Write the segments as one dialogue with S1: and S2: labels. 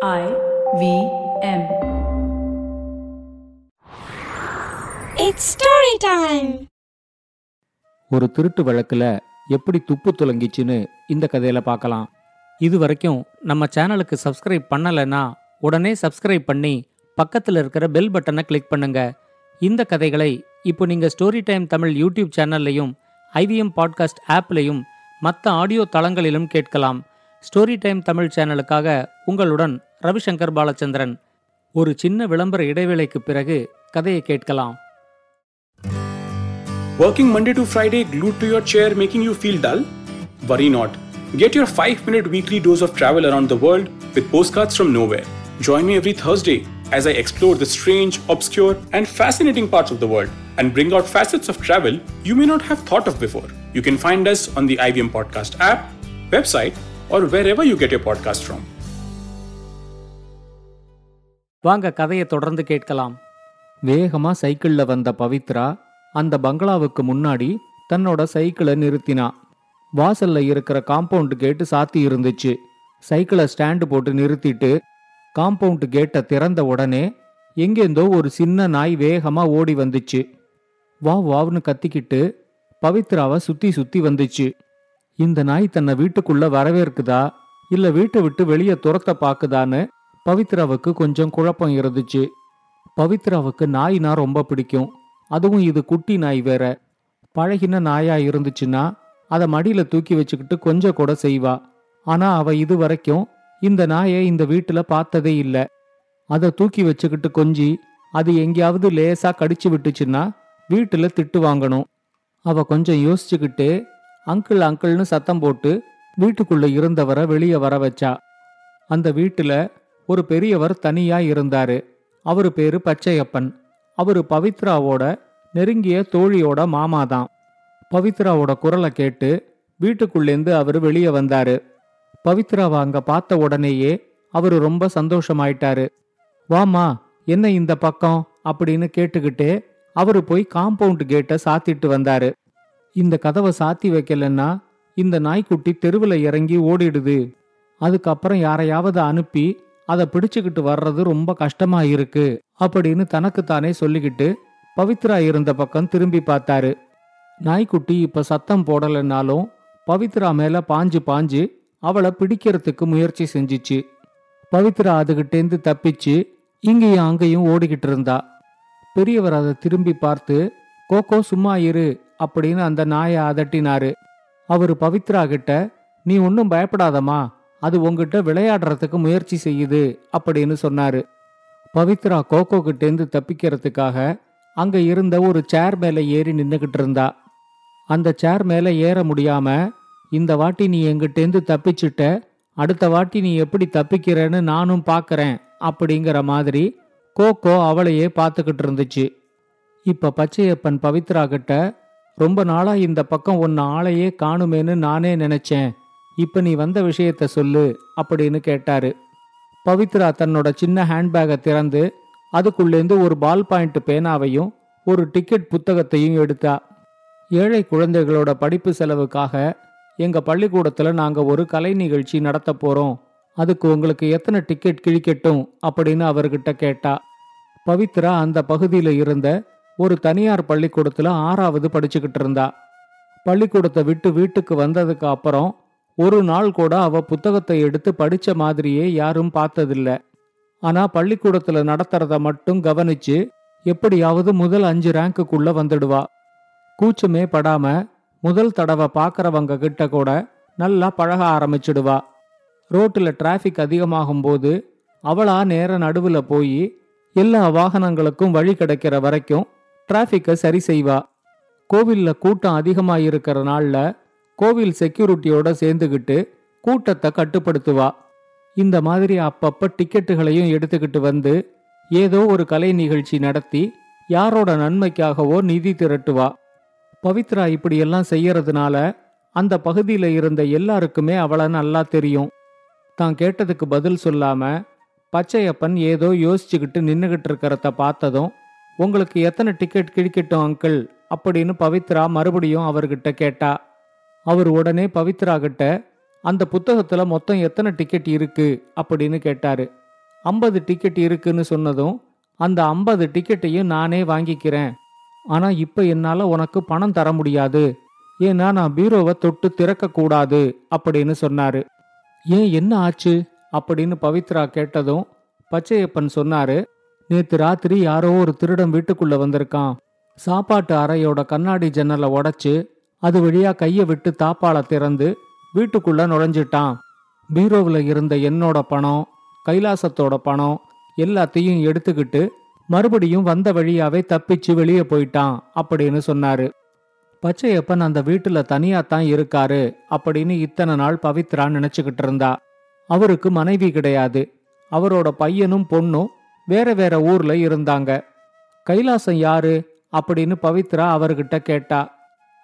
S1: I V M.
S2: It's story time.
S3: ஒரு திருட்டு வழக்குல எப்படி துப்பு துலங்கிச்சுன்னு இந்த கதையில பார்க்கலாம் இது வரைக்கும் நம்ம சேனலுக்கு சப்ஸ்கிரைப் பண்ணலைன்னா உடனே சப்ஸ்கிரைப் பண்ணி பக்கத்தில் இருக்கிற பெல் பட்டனை கிளிக் பண்ணுங்க இந்த கதைகளை இப்போ நீங்க ஸ்டோரி டைம் தமிழ் யூடியூப் சேனல்லையும் ஐவிஎம் பாட்காஸ்ட் ஆப்லையும் மற்ற ஆடியோ தளங்களிலும் கேட்கலாம் ஸ்டோரி டைம் தமிழ் சேனலுக்காக உங்களுடன் ரவிசங்கர் பாலச்சந்திரன் ஒரு சின்ன விளம்பர இடைவேளைக்கு பிறகு கதையை கேட்கலாம்
S4: Working Monday to Friday glued to your chair making you feel dull? Worry not. Get your 5 minute weekly dose of travel around the world with postcards from nowhere. Join me every Thursday as I explore the strange, obscure, and fascinating parts of the world and bring out facets of travel you may not have thought of before. You can find us on the IBM Podcast app, website, or wherever you get your podcast from.
S3: வாங்க கதையை தொடர்ந்து கேட்கலாம். வேகமா சைக்கிள்ல வந்த பவித்ரா அந்த பங்களாவுக்கு முன்னாடி தன்னோட சைக்கிளை நிறுத்தினா. வாசல்ல இருக்கிற காம்பவுண்ட் கேட்டு சாத்தி இருந்துச்சு. சைக்கிளை ஸ்டாண்டு போட்டு நிறுத்திட்டு காம்பவுண்ட் கேட்டை திறந்த உடனே எங்கேருந்தோ ஒரு சின்ன நாய் வேகமா ஓடி வந்துச்சு. வா வாவ்னு கத்திக்கிட்டு பவித்ராவை சுத்தி சுத்தி வந்துச்சு. இந்த நாய் தன்னை வீட்டுக்குள்ள வரவேற்குதா? இல்ல வீட்டை விட்டு வெளியே துரத்த பாக்குதான்னு பவித்ராவுக்கு கொஞ்சம் குழப்பம் இருந்துச்சு. பவித்ராவுக்கு நாய்னா ரொம்ப பிடிக்கும். அதுவும் இது குட்டி நாய் வேற. பழகின நாயா இருந்துச்சுன்னா அதை மடியில தூக்கி வச்சுக்கிட்டு கொஞ்சம் கூட செய்வா. ஆனா அவ இது வரைக்கும் இந்த நாயை இந்த வீட்டுல பார்த்ததே இல்ல. அதை தூக்கி வச்சுக்கிட்டு கொஞ்சி அது எங்கேயாவது லேசா கடிச்சு விட்டுச்சுன்னா வீட்டுல திட்டு வாங்கணும். அவ கொஞ்சம் யோசிச்சுக்கிட்டே அங்கிள் அங்கிள்னு சத்தம் போட்டு வீட்டுக்குள்ள இருந்தவரை வெளியே வர வச்சா. அந்த வீட்டுல ஒரு பெரியவர் தனியா இருந்தாரு. அவரு பேரு பச்சையப்பன். அவரு பவித்ராவோட நெருங்கிய தோழியோட மாமாதான். பவித்ராவோட குரலை கேட்டு வீட்டுக்குள்ளேந்து அவரு வெளியே வந்தாரு. பவித்ராவை அங்க பார்த்த உடனேயே அவரு ரொம்ப சந்தோஷமாயிட்டாரு. வாமா என்ன இந்த பக்கம்? அப்படின்னு கேட்டுக்கிட்டே அவரு போய் காம்பவுண்ட் கேட்டை சாத்திட்டு வந்தாரு. இந்த கதவை சாத்தி வைக்கலன்னா இந்த நாய்க்குட்டி தெருவில் இறங்கி ஓடிடுது. அதுக்கப்புறம் யாரையாவது அனுப்பி அதை பிடிச்சுக்கிட்டு வர்றது ரொம்ப கஷ்டமா இருக்கு அப்படின்னு தனக்குத்தானே சொல்லிக்கிட்டு பவித்ரா இருந்த பக்கம் திரும்பி பார்த்தாரு. நாய்க்குட்டி இப்ப சத்தம் போடலைன்னாலும் பவித்ரா மேல பாஞ்சு பாஞ்சு அவளை பிடிக்கிறதுக்கு முயற்சி செஞ்சுச்சு. பவித்ரா அதுகிட்டேந்து தப்பிச்சு இங்கேயும் அங்கேயும் ஓடிக்கிட்டு இருந்தா. பெரியவர் அதை திரும்பி பார்த்து கோகோ சும்மா இரு. அப்படின்னு அந்த நாயை அதட்டினாரு. அவரு பவித்ரா கிட்ட நீ ஒன்றும் பயப்படாதம்மா. அது உங்ககிட்ட விளையாடுறதுக்கு முயற்சி செய்யுது அப்படின்னு சொன்னாரு. பவித்ரா கோகோ கிட்டேந்து தப்பிக்கிறதுக்காக அங்க இருந்த ஒரு சேர் மேல ஏறி நின்னுகிட்டு இருந்தா. அந்த சேர் மேல ஏற முடியாம இந்த வாட்டி நீ எங்கிட்டேந்து தப்பிச்சுட்ட அடுத்த வாட்டி நீ எப்படி தப்பிக்கிறேன்னு நானும் பார்க்கறேன் அப்படிங்கிற மாதிரி கோகோ அவளையே பார்த்துக்கிட்டு இருந்துச்சு. இப்ப பச்சையப்பன் பவித்ரா கிட்ட ரொம்ப நாளா இந்த பக்கம் உன்னை ஆளையே காணுமேன்னு நானே நினைச்சேன். இப்ப நீ வந்த விஷயத்த சொல்லு அப்படின்னு கேட்டாரு. பவித்ரா தன்னோட சின்ன ஹேண்ட்பேக்கை திறந்து அதுக்குள்ளேந்து ஒரு பால் பாயிண்ட் பேனாவையும் ஒரு டிக்கெட் புத்தகத்தையும் எடுத்தா. ஏழை குழந்தைகளோட படிப்பு செலவுக்காக எங்க பள்ளிக்கூடத்துல நாங்க ஒரு கலை நிகழ்ச்சி நடத்த போறோம். அதுக்கு உங்களுக்கு எத்தனை டிக்கெட் கிழிக்கட்டும் அப்படின்னு அவர்கிட்ட கேட்டா. பவித்ரா அந்த பகுதியில இருந்த ஒரு தனியார் பள்ளிக்கூடத்துல ஆறாவது படிச்சுக்கிட்டு இருந்தா. பள்ளிக்கூடத்தை விட்டு வீட்டுக்கு வந்ததுக்கு அப்புறம் ஒரு நாள் கூட அவ புத்தகத்தை எடுத்து படிச்ச மாதிரியே யாரும் பார்த்ததில்ல. ஆனா பள்ளிக்கூடத்துல நடத்துறத மட்டும் கவனிச்சு எப்படியாவது முதல் அஞ்சு ரேங்குக்குள்ள வந்துடுவா. கூச்சமே படாம முதல் தடவை பார்க்கறவங்க கிட்ட கூட நல்லா பழக ஆரம்பிச்சிடுவா. ரோட்டில் டிராஃபிக் அதிகமாகும் போது அவளா நேர நடுவில் போய் எல்லா வாகனங்களுக்கும் வழி கிடைக்கிற வரைக்கும் டிராஃபிக்கை சரி செய்வா. கோவிலில் கூட்டம் அதிகமாக இருக்கிற நாளில் கோவில் செக்யூரிட்டியோட சேர்ந்துக்கிட்டு கூட்டத்தை கட்டுப்படுத்துவா. இந்த மாதிரி அப்பப்போ டிக்கெட்டுகளையும் எடுத்துக்கிட்டு வந்து ஏதோ ஒரு கலை நிகழ்ச்சி நடத்தி யாரோட நன்மைக்காகவோ நிதி திரட்டுவா. பவித்ரா இப்படியெல்லாம் செய்யறதுனால அந்த பகுதியில் இருந்த எல்லாருக்குமே அவளை நல்லா தெரியும். தான் கேட்டதுக்கு பதில் சொல்லாம பச்சையப்பன் ஏதோ யோசிச்சுக்கிட்டு நின்றுகிட்டு இருக்கிறத பார்த்ததும் உங்களுக்கு எத்தனை டிக்கெட் கிழிக்கட்டும் அங்கிள் அப்படின்னு பவித்ரா மறுபடியும் அவர்கிட்ட கேட்டா. அவர் உடனே பவித்ரா கிட்ட அந்த புத்தகத்துல மொத்தம் எத்தனை டிக்கெட் இருக்கு? அப்படின்னு கேட்டாரு. ஐம்பது டிக்கெட் இருக்குன்னு சொன்னதும் அந்த ஐம்பது டிக்கெட்டையும் நானே வாங்கிக்கிறேன். ஆனா இப்ப என்னால உனக்கு பணம் தர முடியாது. ஏன்னா நான் பீரோவை தொட்டு திறக்க கூடாது அப்படின்னு சொன்னாரு. ஏன் என்ன ஆச்சு? அப்படின்னு பவித்ரா கேட்டதும் பச்சையப்பன் சொன்னாரு நேத்து ராத்திரி யாரோ ஒரு திருடன் வீட்டுக்குள்ள வந்திருக்கான். சாப்பாட்டு அறையோட கண்ணாடி ஜன்னலை உடைச்சு அது வழியா கைய விட்டு தாப்பால திறந்து வீட்டுக்குள்ள நுழைஞ்சிட்டான். பீரோவில் இருந்த என்னோட பணம் கைலாசத்தோட பணம் எல்லாத்தையும் எடுத்துக்கிட்டு மறுபடியும் வந்த வழியாவே தப்பிச்சு வெளியே போயிட்டான் அப்படின்னு சொன்னாரு. பச்சையப்பன் அந்த வீட்டுல தனியா தான் இருக்காரு அப்படின்னு இத்தனை நாள் பவித்ரா நினைச்சுக்கிட்டு இருந்தா. அவருக்கு மனைவி கிடையாது. அவரோட பையனும் பொண்ணும் வேற வேற ஊர்ல இருந்தாங்க. கைலாசம் யாரு? அப்படின்னு பவித்ரா அவர்கிட்ட கேட்டா.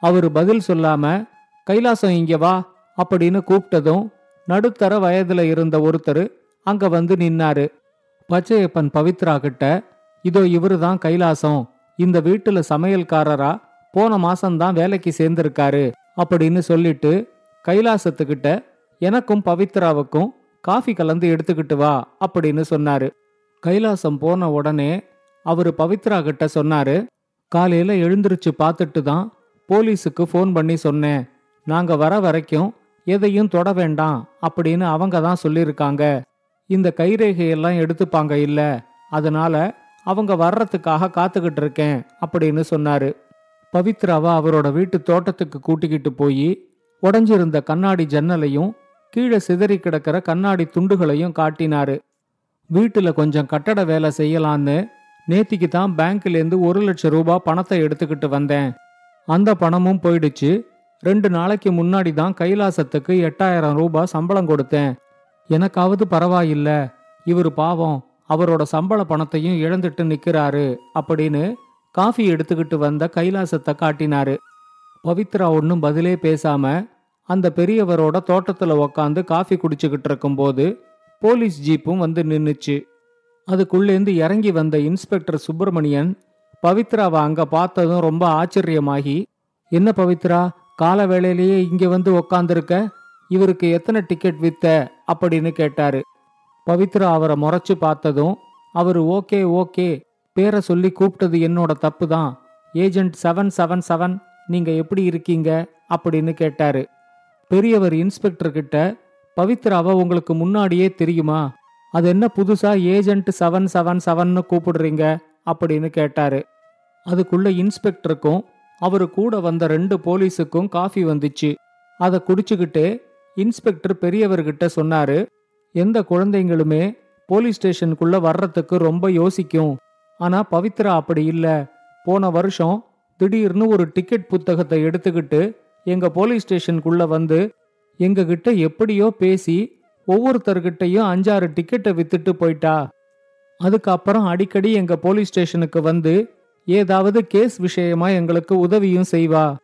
S3: அவரு பதில் சொல்லாம கைலாசம் இங்க வா அப்படின்னு கூப்பிட்டதும் நடுத்தர வயதுல இருந்த ஒருத்தர் அங்க வந்து நின்னாரு. பச்சையப்பன் பவித்ரா கிட்ட இதோ இவருதான் கைலாசம். இந்த வீட்டுல சமையல்காரரா போன மாசம்தான் வேலைக்கு சேர்ந்திருக்காரு அப்படின்னு சொல்லிட்டு கைலாசத்துக்கிட்ட எனக்கும் பவித்ராவுக்கும் காஃபி கலந்து எடுத்துக்கிட்டு வா அப்படின்னு சொன்னாரு. கைலாசம் போன உடனே அவர் பவித்ரா கிட்ட சொன்னாரு காலையில எழுந்திருச்சு பார்த்துட்டு தான் போலீஸுக்கு ஃபோன் பண்ணி சொன்னேன். நாங்க வர வரைக்கும் எதையும் தொட வேண்டாம் அப்படின்னு அவங்க தான் சொல்லியிருக்காங்க. இந்த கைரேகையெல்லாம் எடுத்துப்பாங்க இல்ல அதனால அவங்க வர்றதுக்காக காத்துக்கிட்டு இருக்கேன் அப்படின்னு சொன்னாரு. பவித்ராவை அவரோட வீட்டு தோட்டத்துக்கு கூட்டிக்கிட்டு போய் உடஞ்சிருந்த கண்ணாடி ஜன்னலையும் கீழே சிதறி கிடக்கிற கண்ணாடி துண்டுகளையும் காட்டினாரு. வீட்டுல கொஞ்சம் கட்டட வேலை செய்யலான்னு நேத்திக்கு தான் பேங்க்லேருந்து ஒரு லட்சம் ரூபாய் பணத்தை எடுத்துக்கிட்டு வந்தேன். அந்த பணமும் போயிடுச்சு. ரெண்டு நாளைக்கு முன்னாடி தான் கைலாசத்துக்கு எட்டாயிரம் ரூபாய் சம்பளம் கொடுத்தேன். எனக்காவது பரவாயில்ல. இவர் பாவம் அவரோட சம்பள பணத்தையும் இழந்துட்டு நிக்கிறாரு அப்படின்னு காஃபி எடுத்துக்கிட்டு வந்த கைலாசத்தை காட்டினாரு. பவித்ரா ஒன்றும் பதிலே பேசாம அந்த பெரியவரோட தோட்டத்தில் உக்காந்து காஃபி குடிச்சுக்கிட்டு இருக்கும்போது போலீஸ் ஜீப்பும் வந்து நின்னுச்சு. அதுக்குள்ளேருந்து இறங்கி வந்த இன்ஸ்பெக்டர் சுப்பிரமணியன் பவித்ராவை அங்கே பார்த்ததும் ரொம்ப ஆச்சரியமாகி என்ன பவித்ரா கால வேளையிலேயே இங்கே வந்து உக்காந்துருக்க? இவருக்கு எத்தனை டிக்கெட் வித்த? அப்படின்னு கேட்டாரு. பவித்ரா அவரை முறைச்சு பார்த்ததும் அவர் ஓகே ஓகே பேரை சொல்லி கூப்பிட்டது என்னோட தப்பு தான். ஏஜென்ட் செவன் செவன் செவன் நீங்கள் எப்படி இருக்கீங்க? அப்படின்னு கேட்டாரு. பெரியவர் இன்ஸ்பெக்டர் கிட்ட பவித்ராவை உங்களுக்கு முன்னாடியே தெரியுமா? அது என்ன புதுசா ஏஜென்ட் செவன் செவன் செவன்னு கூப்பிடுறீங்க? அப்படின்னு கேட்டாரு. அதுக்குள்ள இன்ஸ்பெக்டருக்கும் அவரு கூட வந்த ரெண்டு போலீஸுக்கும் காஃபி வந்துச்சு. அதை குடிச்சுக்கிட்டே இன்ஸ்பெக்டர் பெரியவர்கிட்ட சொன்னாரு எந்த குழந்தைங்களுமே போலீஸ் ஸ்டேஷனுக்குள்ள வர்றதுக்கு ரொம்ப யோசிக்கும். ஆனா பவித்ரா அப்படி இல்ல. போன வருஷம் திடீர்னு ஒரு டிக்கெட் புத்தகத்தை எடுத்துக்கிட்டு எங்க போலீஸ் ஸ்டேஷனுக்குள்ள வந்து எங்க கிட்ட எப்படியோ பேசி ஒவ்வொருத்தர்கிட்டையும் அஞ்சாறு டிக்கெட்டை வித்துட்டு போயிட்டா. அதுக்கப்புறம் அடிக்கடி எங்க போலீஸ் ஸ்டேஷனுக்கு வந்து ஏதாவது கேஸ் விஷயமா எங்களுக்கு உதவியும் செய்வா.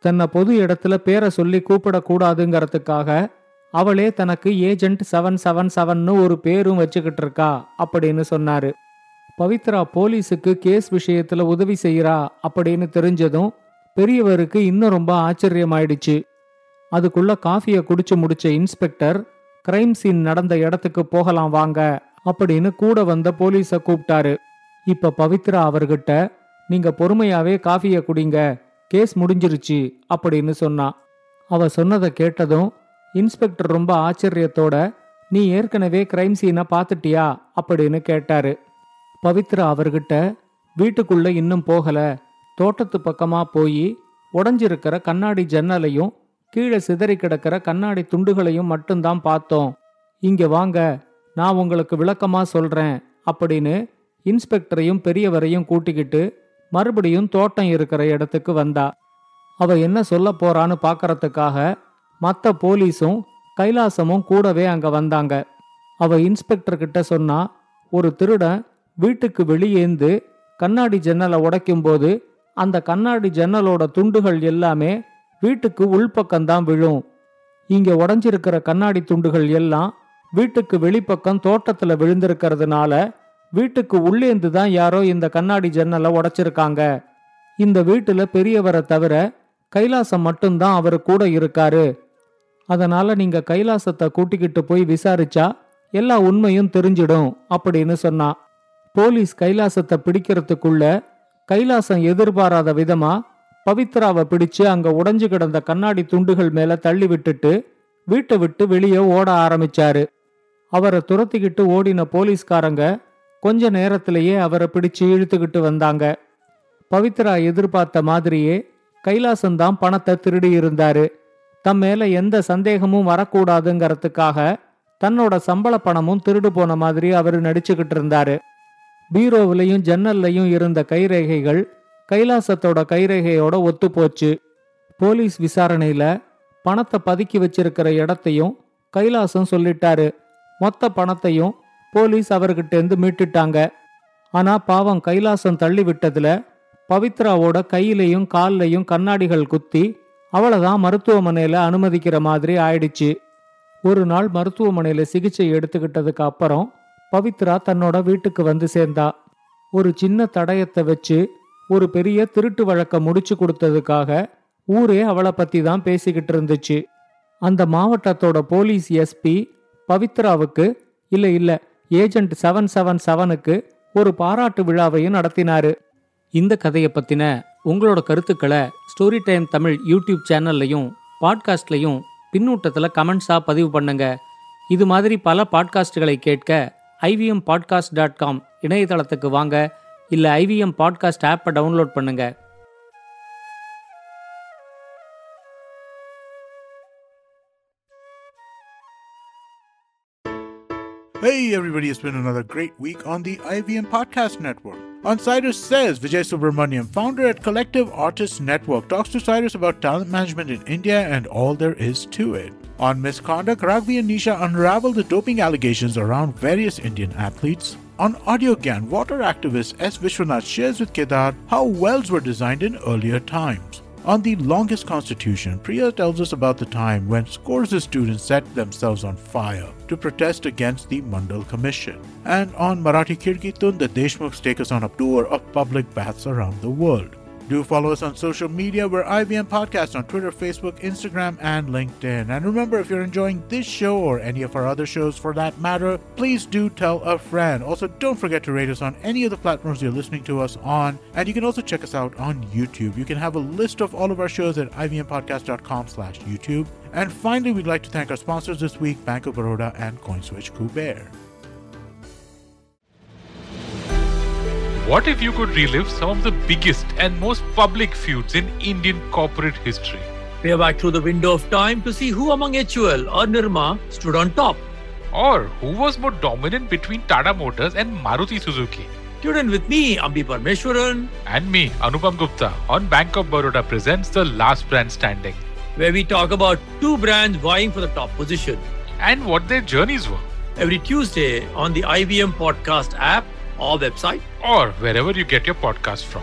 S3: தன்னை பொது இடத்துல பேரை சொல்லி கூப்பிடக்கூடாதுங்கிறதுக்காக அவளே தனக்கு ஏஜென்ட் செவன் செவன் செவன்னு ஒரு பேரும் வச்சுக்கிட்டு இருக்கா அப்படின்னு சொன்னாரு. பவித்ரா போலீஸுக்கு கேஸ் விஷயத்துல உதவி செய்யறா அப்படின்னு தெரிஞ்சதும் பெரியவருக்கு இன்னும் ரொம்ப ஆச்சரியமாயிடுச்சு. அதுக்குள்ள காஃபியை குடிச்சு முடிச்ச இன்ஸ்பெக்டர் கிரைம் சீன் நடந்த இடத்துக்கு போகலாம் வாங்க அப்படின்னு கூட வந்த போலீஸ கூப்பிட்டாரு. இப்ப பவித்ரா அவர்கிட்ட நீங்க பொறுமையாவே காஃபிய குடிங்க கேஸ் முடிஞ்சிருச்சு அப்படின்னு சொன்னா. அவ சொன்னதை கேட்டதும் இன்ஸ்பெக்டர் ரொம்ப ஆச்சரியத்தோட நீ ஏற்கனவே கிரைம் சீனை பார்த்துட்டியா? அப்படின்னு கேட்டாரு. பவித்ரா அவர்கிட்ட வீட்டுக்குள்ள இன்னும் போகல தோட்டத்து பக்கமா போய் உடஞ்சிருக்கிற கண்ணாடி ஜன்னலையும் கீழே சிதறி கிடக்கிற கண்ணாடி துண்டுகளையும் மட்டும்தான் பார்த்தோம். இங்க வாங்க நான் உங்களுக்கு விளக்கமா சொல்றேன் அப்படின்னு இன்ஸ்பெக்டரையும் பெரியவரையும் கூட்டிக்கிட்டு மறுபடியும் தோட்டம் இருக்கிற இடத்துக்கு வந்தா. அவ என்ன சொல்ல போறான்னு பார்க்கறதுக்காக மற்ற போலீஸும் கைலாசமும் கூடவே அங்க வந்தாங்க. அவ இன்ஸ்பெக்டர் கிட்ட சொன்னா ஒரு திருடன் வீட்டுக்கு வெளியேந்து கண்ணாடி ஜன்னலை உடைக்கும்போது அந்த கண்ணாடி ஜன்னலோட துண்டுகள் எல்லாமே வீட்டுக்கு உள்பக்கம்தான் விழும். இங்க உடஞ்சிருக்கிற கண்ணாடி துண்டுகள் எல்லாம் வீட்டுக்கு வெளிப்பக்கம் தோட்டத்துல விழுந்திருக்கிறதுனால வீட்டுக்கு உள்ளேந்து தான் யாரோ இந்த கண்ணாடி ஜன்னலை உடைச்சிருக்காங்க. இந்த வீட்டுல பெரியவரை தவிர கைலாசம் மட்டும்தான் அவர் கூட இருக்காரு. அதனால நீங்க கைலாசத்தை கூட்டிக்கிட்டு போய் விசாரிச்சா எல்லா உண்மையும் தெரிஞ்சிடும் அப்படின்னு சொன்னா. போலீஸ் கைலாசத்தை பிடிக்கிறதுக்குள்ள கைலாசம் எதிர்பாராத விதமா பவித்ராவை பிடிச்சு அங்க உடைஞ்சு கிடந்த கண்ணாடி துண்டுகள் மேல தள்ளி விட்டுட்டு வீட்டை விட்டு வெளியே ஓட ஆரம்பிச்சாரு. அவரை துரத்திக்கிட்டு ஓடின போலீஸ்காரங்க கொஞ்ச நேரத்திலேயே அவரை பிடிச்சு இழுத்துக்கிட்டு வந்தாங்க. பவித்ரா எதிர்பார்த்த மாதிரியே கைலாசந்தான் பணத்தை திருடி இருந்தாரு. தம் மேல எந்த சந்தேகமும் வரக்கூடாதுங்கிறதுக்காக தன்னோட சம்பள பணமும் திருடு போன மாதிரி அவர் நடிச்சுக்கிட்டு இருந்தாரு. பீரோவிலையும் ஜன்னல்லையும் இருந்த கைரேகைகள் கைலாசத்தோட கைரேகையோட ஒத்து போச்சு போலீஸ் விசாரணையில பணத்தை பதுக்கி வச்சிருக்கிற இடத்தையும் கைலாசம் சொல்லிட்டாரு. மொத்த பணத்தையும் போலீஸ் அவர்கிட்ட இருந்து மீட்டுட்டாங்க. ஆனா பாவம் கைலாசம் தள்ளி விட்டதுல பவித்ராவோட கையிலையும் கால்லையும் கண்ணாடிகள் குத்தி அவளதான் மருத்துவமனையில அனுமதிக்கிற மாதிரி ஆயிடுச்சு. ஒரு நாள் மருத்துவமனையில சிகிச்சை எடுத்துக்கிட்டதுக்கு அப்புறம் பவித்ரா தன்னோட வீட்டுக்கு வந்து சேர்ந்தா. ஒரு சின்ன தடயத்தை வச்சு ஒரு பெரிய திருட்டு வழக்க முடிச்சு கொடுத்ததுக்காக ஊரே அவளை பத்தி தான் பேசிக்கிட்டு இருந்துச்சு. அந்த மாவட்டத்தோட போலீஸ் எஸ்பி பவித்ராவுக்கு இல்ல இல்ல ஏஜென்ட் செவன் செவன் செவனுக்கு ஒரு பாராட்டு விழாவையும் நடத்தினாரு. இந்த கதையை பத்தின உங்களோட கருத்துக்களை ஸ்டோரி டைம் தமிழ் யூடியூப் சேனல்லையும் பாட்காஸ்ட்லையும் பின்னூட்டத்தில் கமெண்ட்ஸாக பதிவு பண்ணுங்க. இது மாதிரி பல பாட்காஸ்டுகளை கேட்க ஐவிஎம் பாட்காஸ்ட் டாட் காம் இணையதளத்துக்கு வாங்க. இல்லை ஐவிஎம் பாட்காஸ்ட் ஆப்பை டவுன்லோட் பண்ணுங்க
S5: Hey everybody, it's been another great week on the IVM Podcast Network. On Cyrus Says, Vijay Subramaniam, founder at Collective Artists Network, talks to Cyrus about talent management in India and all there is to it. On Misconduct, Ragvi and Nisha unravel the doping allegations around various Indian athletes. On Audiogan, water activist S. Vishwanath shares with Kedar how wells were designed in earlier times. On the longest constitution, Priya tells us about the time when scores of students set themselves on fire to protest against the Mandal Commission. And on Marathi Kirkitun, the Deshmukhs take us on a tour of public baths around the world. Do follow us on social media. We're IVM Podcast on Twitter, Facebook, Instagram, and LinkedIn. And remember, if you're enjoying this show or any of our other shows for that matter, please do tell a friend. Also, don't forget to rate us on any of the platforms you're listening to us on. And you can also check us out on YouTube. You can have a list of all of our shows at ivmpodcast.com slash YouTube. And finally, we'd like to thank our sponsors this week, Bank of Baroda and CoinSwitch Kuber.
S6: What if you could relive some of the biggest and most public feuds in Indian corporate history?
S7: Peer back through the window of time to see who among HUL or Nirma stood on top.
S6: Or who was more dominant between Tata Motors and Maruti Suzuki?
S7: Tune in with me, Ambi Parmeshwaran,
S6: And me, Anupam Gupta, on Bank of Baroda presents The Last Brand Standing
S7: where we talk about two brands vying for the top position.
S6: and what their journeys were,
S7: Every Tuesday on the IBM Podcast app or website.
S6: or wherever you get your podcast from.